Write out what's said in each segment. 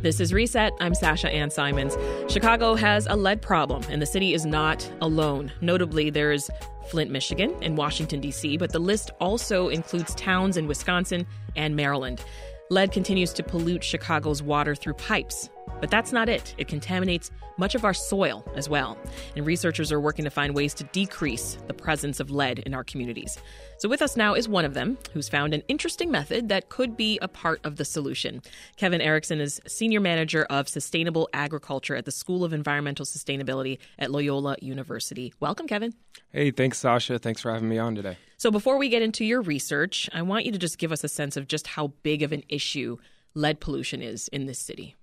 This is Reset. I'm Sasha Ann Simons. Chicago has a lead problem, and the city is not alone. Notably, there's Flint, Michigan, and Washington, D.C., but the list also includes towns in Wisconsin and Maryland. Lead continues to pollute Chicago's water through pipes. But that's not it. It contaminates much of our soil as well. And researchers are working to find ways to decrease the presence of lead in our communities. So, with us now is one of them who's found an interesting method that could be a part of the solution. Kevin Erickson is Senior Manager of Sustainable Agriculture at the School of Environmental Sustainability at Loyola University. Welcome, Kevin. Hey, thanks, Sasha. Thanks for having me on today. So, before we get into your research, I want you to just give us a sense of just how big of an issue lead pollution is in this city.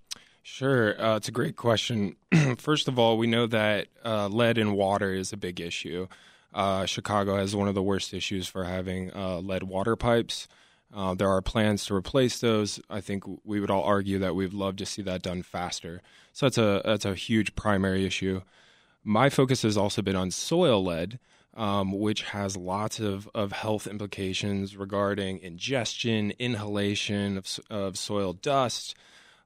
Sure. Uh, it's a great question. First of all, we know that uh, lead in water is a big issue. Uh, Chicago has one of the worst issues for having uh, lead water pipes. Uh, there are plans to replace those. I think we would all argue that we'd love to see that done faster. So that's a that's a huge primary issue. My focus has also been on soil lead, um, which has lots of, of health implications regarding ingestion, inhalation of, of soil dust,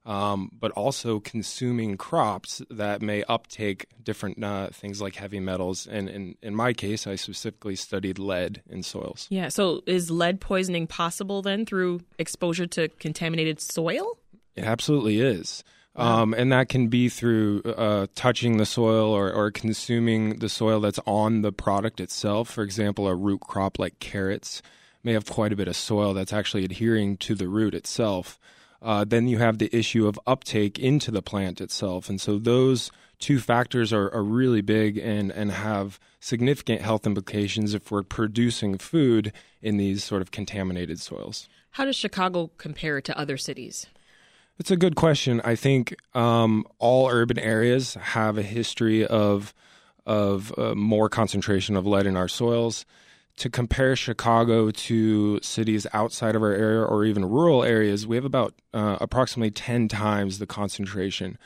um, but also consuming crops that may uptake different uh, things like heavy metals. And in, in my case, I specifically studied lead in soils. Yeah. So is lead poisoning possible then through exposure to contaminated soil? It absolutely is. Um, and that can be through uh, touching the soil or, or consuming the soil that's on the product itself. For example, a root crop like carrots may have quite a bit of soil that's actually adhering to the root itself. Uh, then you have the issue of uptake into the plant itself. And so those two factors are, are really big and, and have significant health implications if we're producing food in these sort of contaminated soils. How does Chicago compare to other cities? It's a good question. I think um, all urban areas have a history of of uh, more concentration of lead in our soils to compare Chicago to cities outside of our area or even rural areas, we have about uh, approximately 10 times the concentration.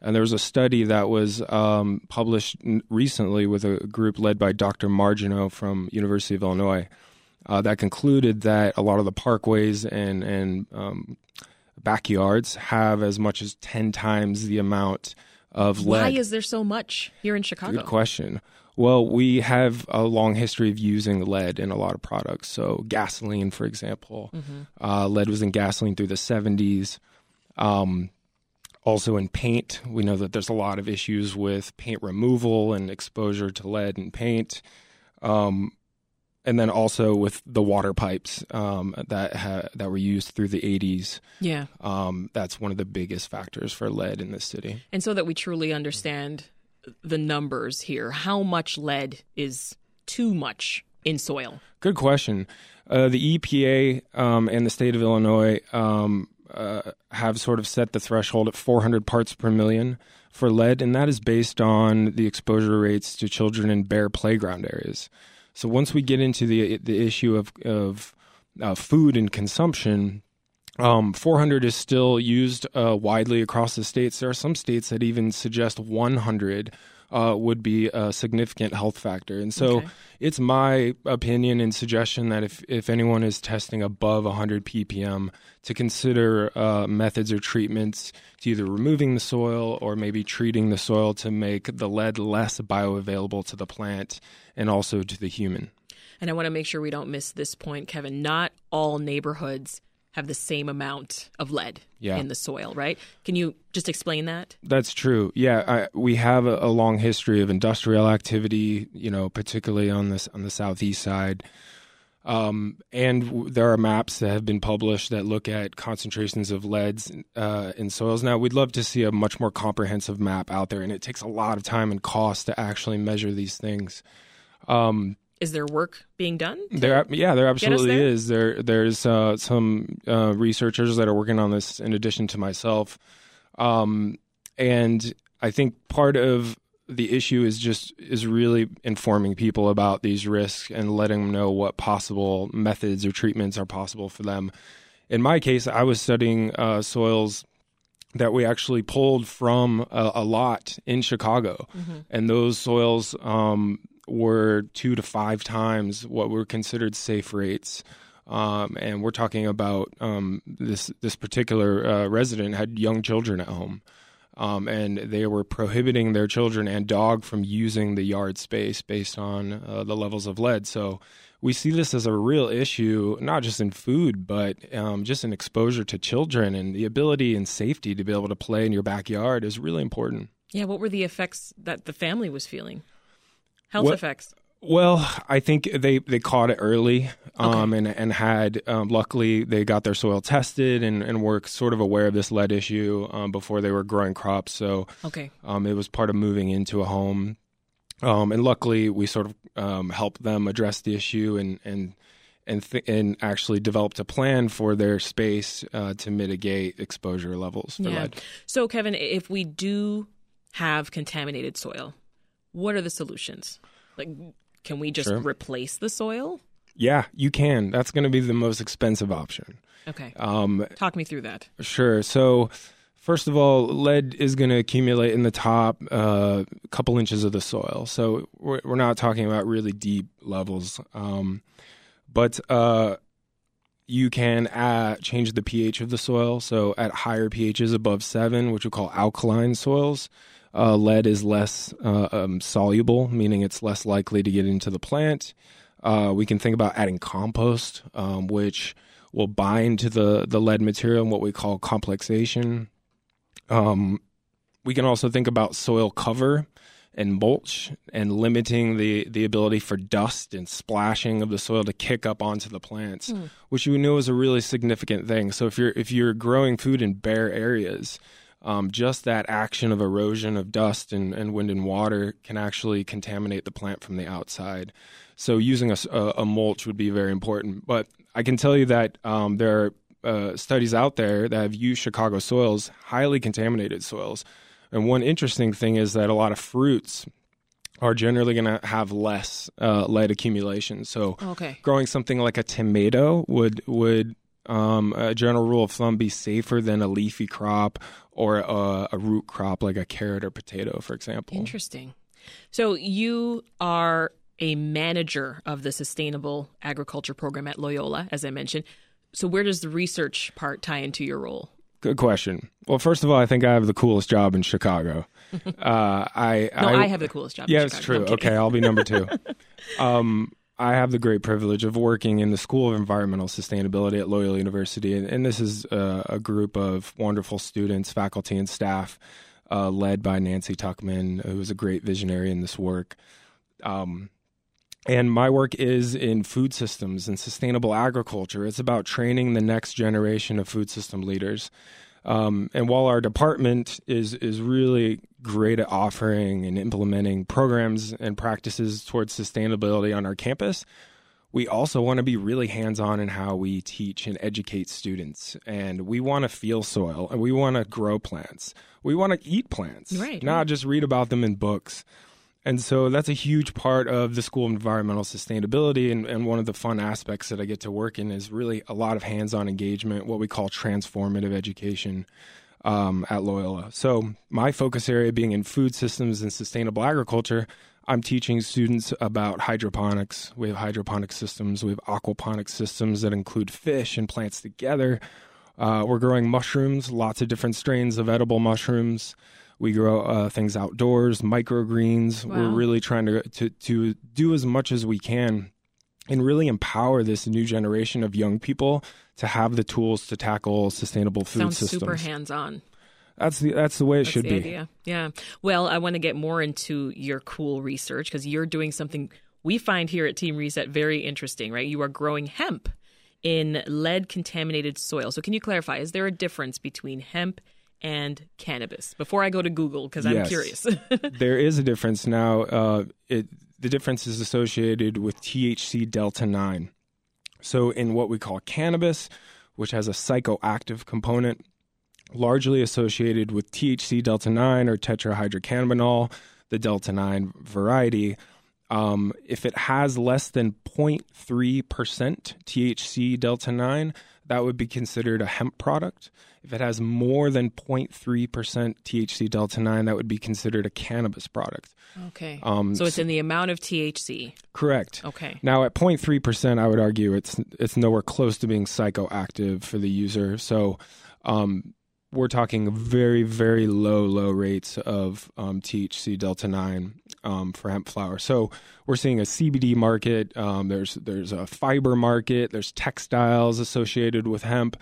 And there was a study that was um, published recently with a group led by Dr. Margenot from University of Illinois uh, that concluded that a lot of the parkways and, and um, backyards have as much as 10 times the amount of lead. Why is there so much here in Chicago? Good question. Well, we have a long history of using lead in a lot of products. So, gasoline, for example, mm-hmm. uh, lead was in gasoline through the 70s. Um, also, in paint, we know that there's a lot of issues with paint removal and exposure to lead in paint. Um, and then also with the water pipes um, that ha- that were used through the 80s. Yeah, um, that's one of the biggest factors for lead in this city. And so that we truly understand the numbers here, how much lead is too much in soil? Good question. Uh, the EPA um, and the state of Illinois um, uh, have sort of set the threshold at 400 parts per million for lead, and that is based on the exposure rates to children in bare playground areas. So once we get into the the issue of of uh, food and consumption, um, 400 is still used uh, widely across the states. There are some states that even suggest 100 uh, would be a significant health factor. And so okay. it's my opinion and suggestion that if, if anyone is testing above 100 ppm, to consider uh, methods or treatments to either removing the soil or maybe treating the soil to make the lead less bioavailable to the plant and also to the human. And I want to make sure we don't miss this point, Kevin. Not all neighborhoods have the same amount of lead yeah. in the soil, right? Can you just explain that? That's true. Yeah, I, we have a, a, long history of industrial activity, you know, particularly on this on the southeast side. Um, and w- there are maps that have been published that look at concentrations of leads uh, in soils. Now, we'd love to see a much more comprehensive map out there, and it takes a lot of time and cost to actually measure these things. Um, is there work being done? There, yeah, there absolutely there? is. There, there's uh, some uh, researchers that are working on this in addition to myself, um, and I think part of the issue is just is really informing people about these risks and letting them know what possible methods or treatments are possible for them. In my case, I was studying uh, soils that we actually pulled from a, a lot in Chicago, mm-hmm. and those soils um, were two to five times what were considered safe rates. Um, and we're talking about um, this this particular uh, resident had young children at home, um, and they were prohibiting their children and dog from using the yard space based on uh, the levels of lead. So we see this as a real issue, not just in food, but um, just in exposure to children and the ability and safety to be able to play in your backyard is really important. Yeah, what were the effects that the family was feeling? Health well, effects. Well, I think they, they caught it early um, okay. and, and had, um, luckily, they got their soil tested and, and were sort of aware of this lead issue um, before they were growing crops. So okay. Um, it was part of moving into a home. Um, and luckily, we sort of um, helped them address the issue and, and and th- and actually developed a plan for their space uh, to mitigate exposure levels for yeah. lead. So, Kevin, if we do have contaminated soil, what are the solutions? Like, can we just sure. replace the soil? Yeah, you can. That's going to be the most expensive option. Okay. Um, Talk me through that. Sure. So, first of all, lead is going to accumulate in the top uh, couple inches of the soil. So, we're, we're not talking about really deep levels. Um, but uh, you can add, change the pH of the soil. So, at higher pHs above seven, which we call alkaline soils, uh, lead is less uh, um, soluble, meaning it's less likely to get into the plant. Uh, we can think about adding compost, um, which will bind to the, the lead material in what we call complexation. Um, we can also think about soil cover and mulch and limiting the, the ability for dust and splashing of the soil to kick up onto the plants, mm. which we know is a really significant thing. So if you're if you're growing food in bare areas, um, just that action of erosion of dust and, and wind and water can actually contaminate the plant from the outside. So using a, a mulch would be very important. But I can tell you that um, there are uh, studies out there that have used Chicago soils, highly contaminated soils. And one interesting thing is that a lot of fruits are generally going to have less uh, lead accumulation. So, okay. growing something like a tomato would would um, a general rule of thumb be safer than a leafy crop or a, a root crop like a carrot or potato, for example. Interesting. So you are a manager of the sustainable agriculture program at Loyola, as I mentioned. So where does the research part tie into your role? Good question. Well, first of all, I think I have the coolest job in Chicago. Uh, I no, I, I, have the coolest job. Yeah, it's true. okay, I'll be number two. um, I have the great privilege of working in the School of Environmental Sustainability at Loyola University, and, and this is a, a, group of wonderful students, faculty, and staff, uh, led by Nancy Tuchman, who is a great visionary in this work. Um, and my work is in food systems and sustainable agriculture. It's about training the next generation of food system leaders. Um, and while our department is is really great at offering and implementing programs and practices towards sustainability on our campus, we also want to be really hands on in how we teach and educate students. And we want to feel soil and we want to grow plants. We want to eat plants, right, not right. just read about them in books. And so that's a huge part of the School of Environmental Sustainability. And, and, one of the fun aspects that I get to work in is really a lot of hands on engagement, what we call transformative education um, at Loyola. So, my focus area being in food systems and sustainable agriculture, I'm teaching students about hydroponics. We have hydroponic systems, we have aquaponic systems that include fish and plants together. Uh, we're growing mushrooms, lots of different strains of edible mushrooms. We grow uh, things outdoors, microgreens. Wow. We're really trying to, to to do as much as we can and really empower this new generation of young people to have the tools to tackle sustainable food Sounds systems. Super hands-on. That's the that's the way it that's should be. Idea. Yeah. Well, I want to get more into your cool research because you're doing something we find here at Team Reset very interesting. Right? You are growing hemp in lead contaminated soil. So, can you clarify? Is there a difference between hemp and cannabis before I go to Google because I'm yes. curious. there is a difference now. Uh, it, the difference is associated with THC delta 9. So, in what we call cannabis, which has a psychoactive component, largely associated with THC delta 9 or tetrahydrocannabinol, the delta 9 variety, um, if it has less than 0.3% THC delta 9, that would be considered a hemp product. If it has more than 0.3% THC delta 9, that would be considered a cannabis product. Okay. Um, so it's in the amount of THC. Correct. Okay. Now at 0.3%, I would argue it's it's nowhere close to being psychoactive for the user. So um, we're talking very, very low, low rates of um, THC delta nine um, for hemp flower. So we're seeing a CBD market. Um, there's there's a fiber market. There's textiles associated with hemp,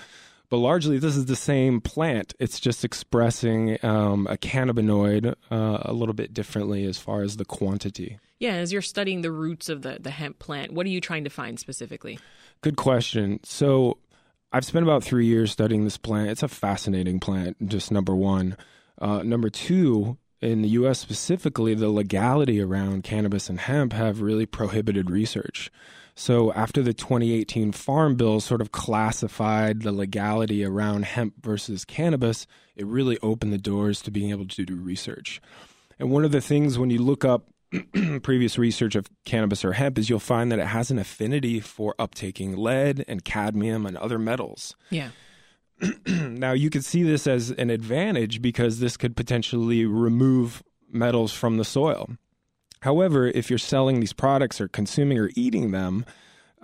but largely this is the same plant. It's just expressing um, a cannabinoid uh, a little bit differently as far as the quantity. Yeah, as you're studying the roots of the the hemp plant, what are you trying to find specifically? Good question. So I've spent about three years studying this plant. It's a fascinating plant, just number one. Uh, number two, in the US specifically, the legality around cannabis and hemp have really prohibited research. So, after the 2018 Farm Bill sort of classified the legality around hemp versus cannabis, it really opened the doors to being able to do research. And one of the things when you look up previous research of cannabis or hemp is you'll find that it has an affinity for uptaking lead and cadmium and other metals. Yeah. now you could see this as an advantage because this could potentially remove metals from the soil. However, if you're selling these products or consuming or eating them,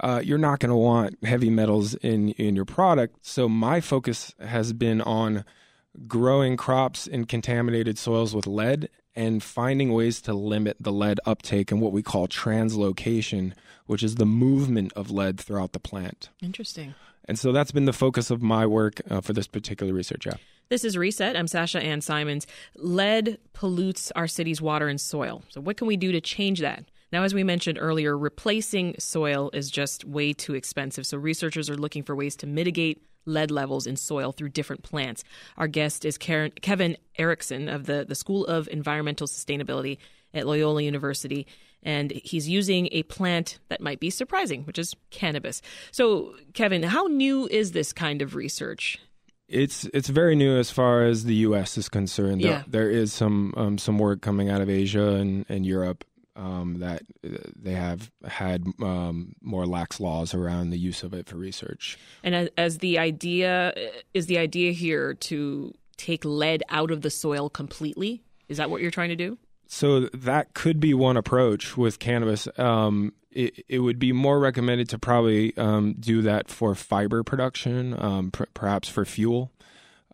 uh, you're not going to want heavy metals in in your product. So my focus has been on growing crops in contaminated soils with lead and finding ways to limit the lead uptake and what we call translocation, which is the movement of lead throughout the plant. Interesting. And so that's been the focus of my work uh, for this particular research. Yeah. This is Reset. I'm Sasha Ann Simons. Lead pollutes our city's water and soil. So, what can we do to change that? Now, as we mentioned earlier, replacing soil is just way too expensive. So, researchers are looking for ways to mitigate lead levels in soil through different plants. Our guest is Karen, Kevin Erickson of the, the School of Environmental Sustainability at Loyola University. And he's using a plant that might be surprising, which is cannabis. So, Kevin, how new is this kind of research? It's it's very new as far as the U.S. is concerned. Yeah. There, there is some um, some work coming out of Asia and, and Europe um, that uh, they have had um, more lax laws around the use of it for research. And as, as, the idea is the idea here to take lead out of the soil completely. Is that what you're trying to do? So that could be one approach with cannabis. Um, it, it, would be more recommended to probably um, do that for fiber production, um, pr- perhaps for fuel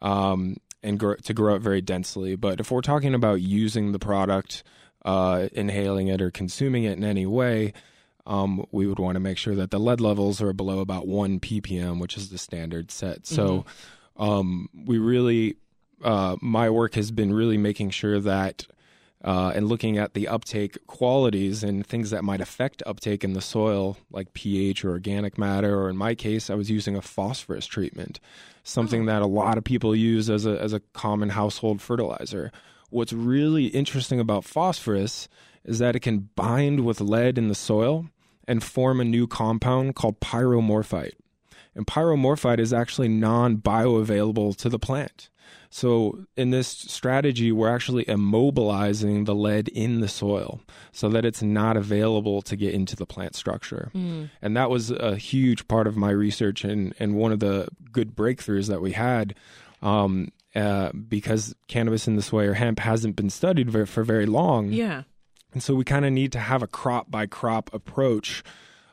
um, and grow, to grow it very densely. But if we're talking about using the product uh, inhaling it or consuming it in any way, um, we would want to make sure that the lead levels are below about 1 ppm, which is the standard set. So mm-hmm. um, we really, uh, my work has been really making sure that. Uh, and looking at the uptake qualities and things that might affect uptake in the soil, like pH or organic matter, or in my case, I was using a phosphorus treatment, something oh. that a lot of people use as a as a common household fertilizer. What's really interesting about phosphorus is that it can bind with lead in the soil and form a new compound called pyromorphite. And pyromorphite is actually non bioavailable to the plant. So, in this strategy, we're actually immobilizing the lead in the soil so that it's not available to get into the plant structure. Mm. And that was a huge part of my research and, and one of the good breakthroughs that we had. Um, uh, because cannabis in this way or hemp hasn't been studied for, for very long. Yeah. And so we kind of need to have a crop by crop approach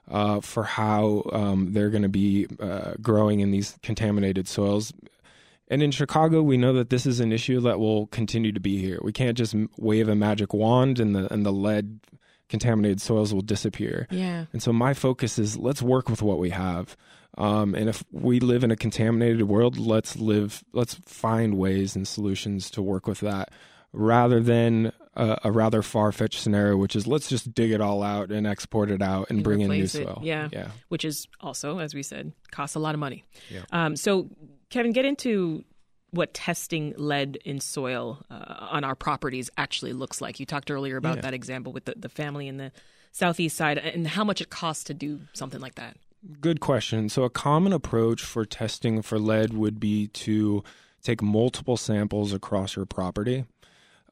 uh, for how um, they're going to be uh, growing in these contaminated soils. And in Chicago, we know that this is an issue that will continue to be here. We can't just wave a magic wand and the and the lead contaminated soils will disappear. Yeah. And so my focus is let's work with what we have. Um, and if we live in a contaminated world, let's live, let's find ways and solutions to work with that rather than a, a rather far fetched scenario, which is let's just dig it all out and export it out and, and bring in new soil. Yeah. yeah. Which is also, as we said, costs a lot of money. Yeah. Um, so, Kevin, get into what testing lead in soil uh, on our properties actually looks like. You talked earlier about yeah. that example with the, the family in the southeast side and how much it costs to do something like that. Good question. So, a common approach for testing for lead would be to take multiple samples across your property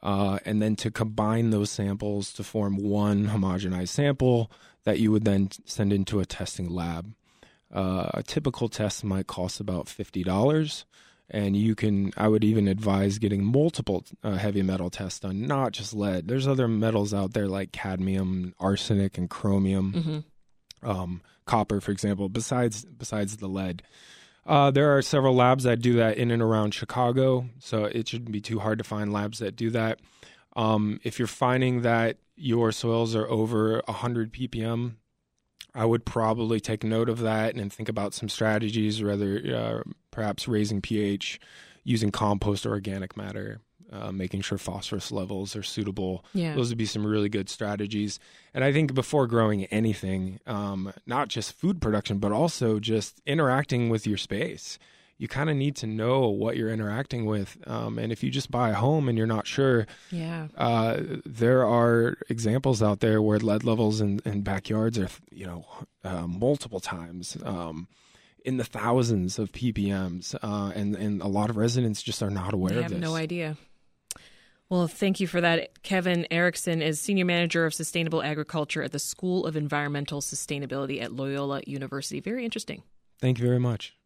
uh, and then to combine those samples to form one homogenized sample that you would then send into a testing lab. Uh, a typical test might cost about fifty dollars, and you can. I would even advise getting multiple uh, heavy metal tests done, not just lead. There's other metals out there like cadmium, arsenic, and chromium, mm-hmm. Um, copper, for example. Besides besides the lead. Uh, there are several labs that do that in and around Chicago, so it shouldn't be too hard to find labs that do that. Um, if you're finding that your soils are over 100 ppm, I would probably take note of that and think about some strategies, rather uh, perhaps raising pH, using compost or organic matter, uh, making sure phosphorus levels are suitable. Yeah. Those would be some really good strategies. And I think before growing anything, um, not just food production, but also just interacting with your space, you kind of need to know what you're interacting with. Um, and if you just buy a home and you're not sure, yeah, uh, there are examples out there where lead levels in, in backyards are, you know, uh, multiple times. Um, in the thousands of ppms, uh, and and a lot of residents just are not aware they of this. I have no idea. Well, thank you for that. Kevin Erickson is Senior Manager of Sustainable Agriculture at the School of Environmental Sustainability at Loyola University. Very interesting. Thank you very much.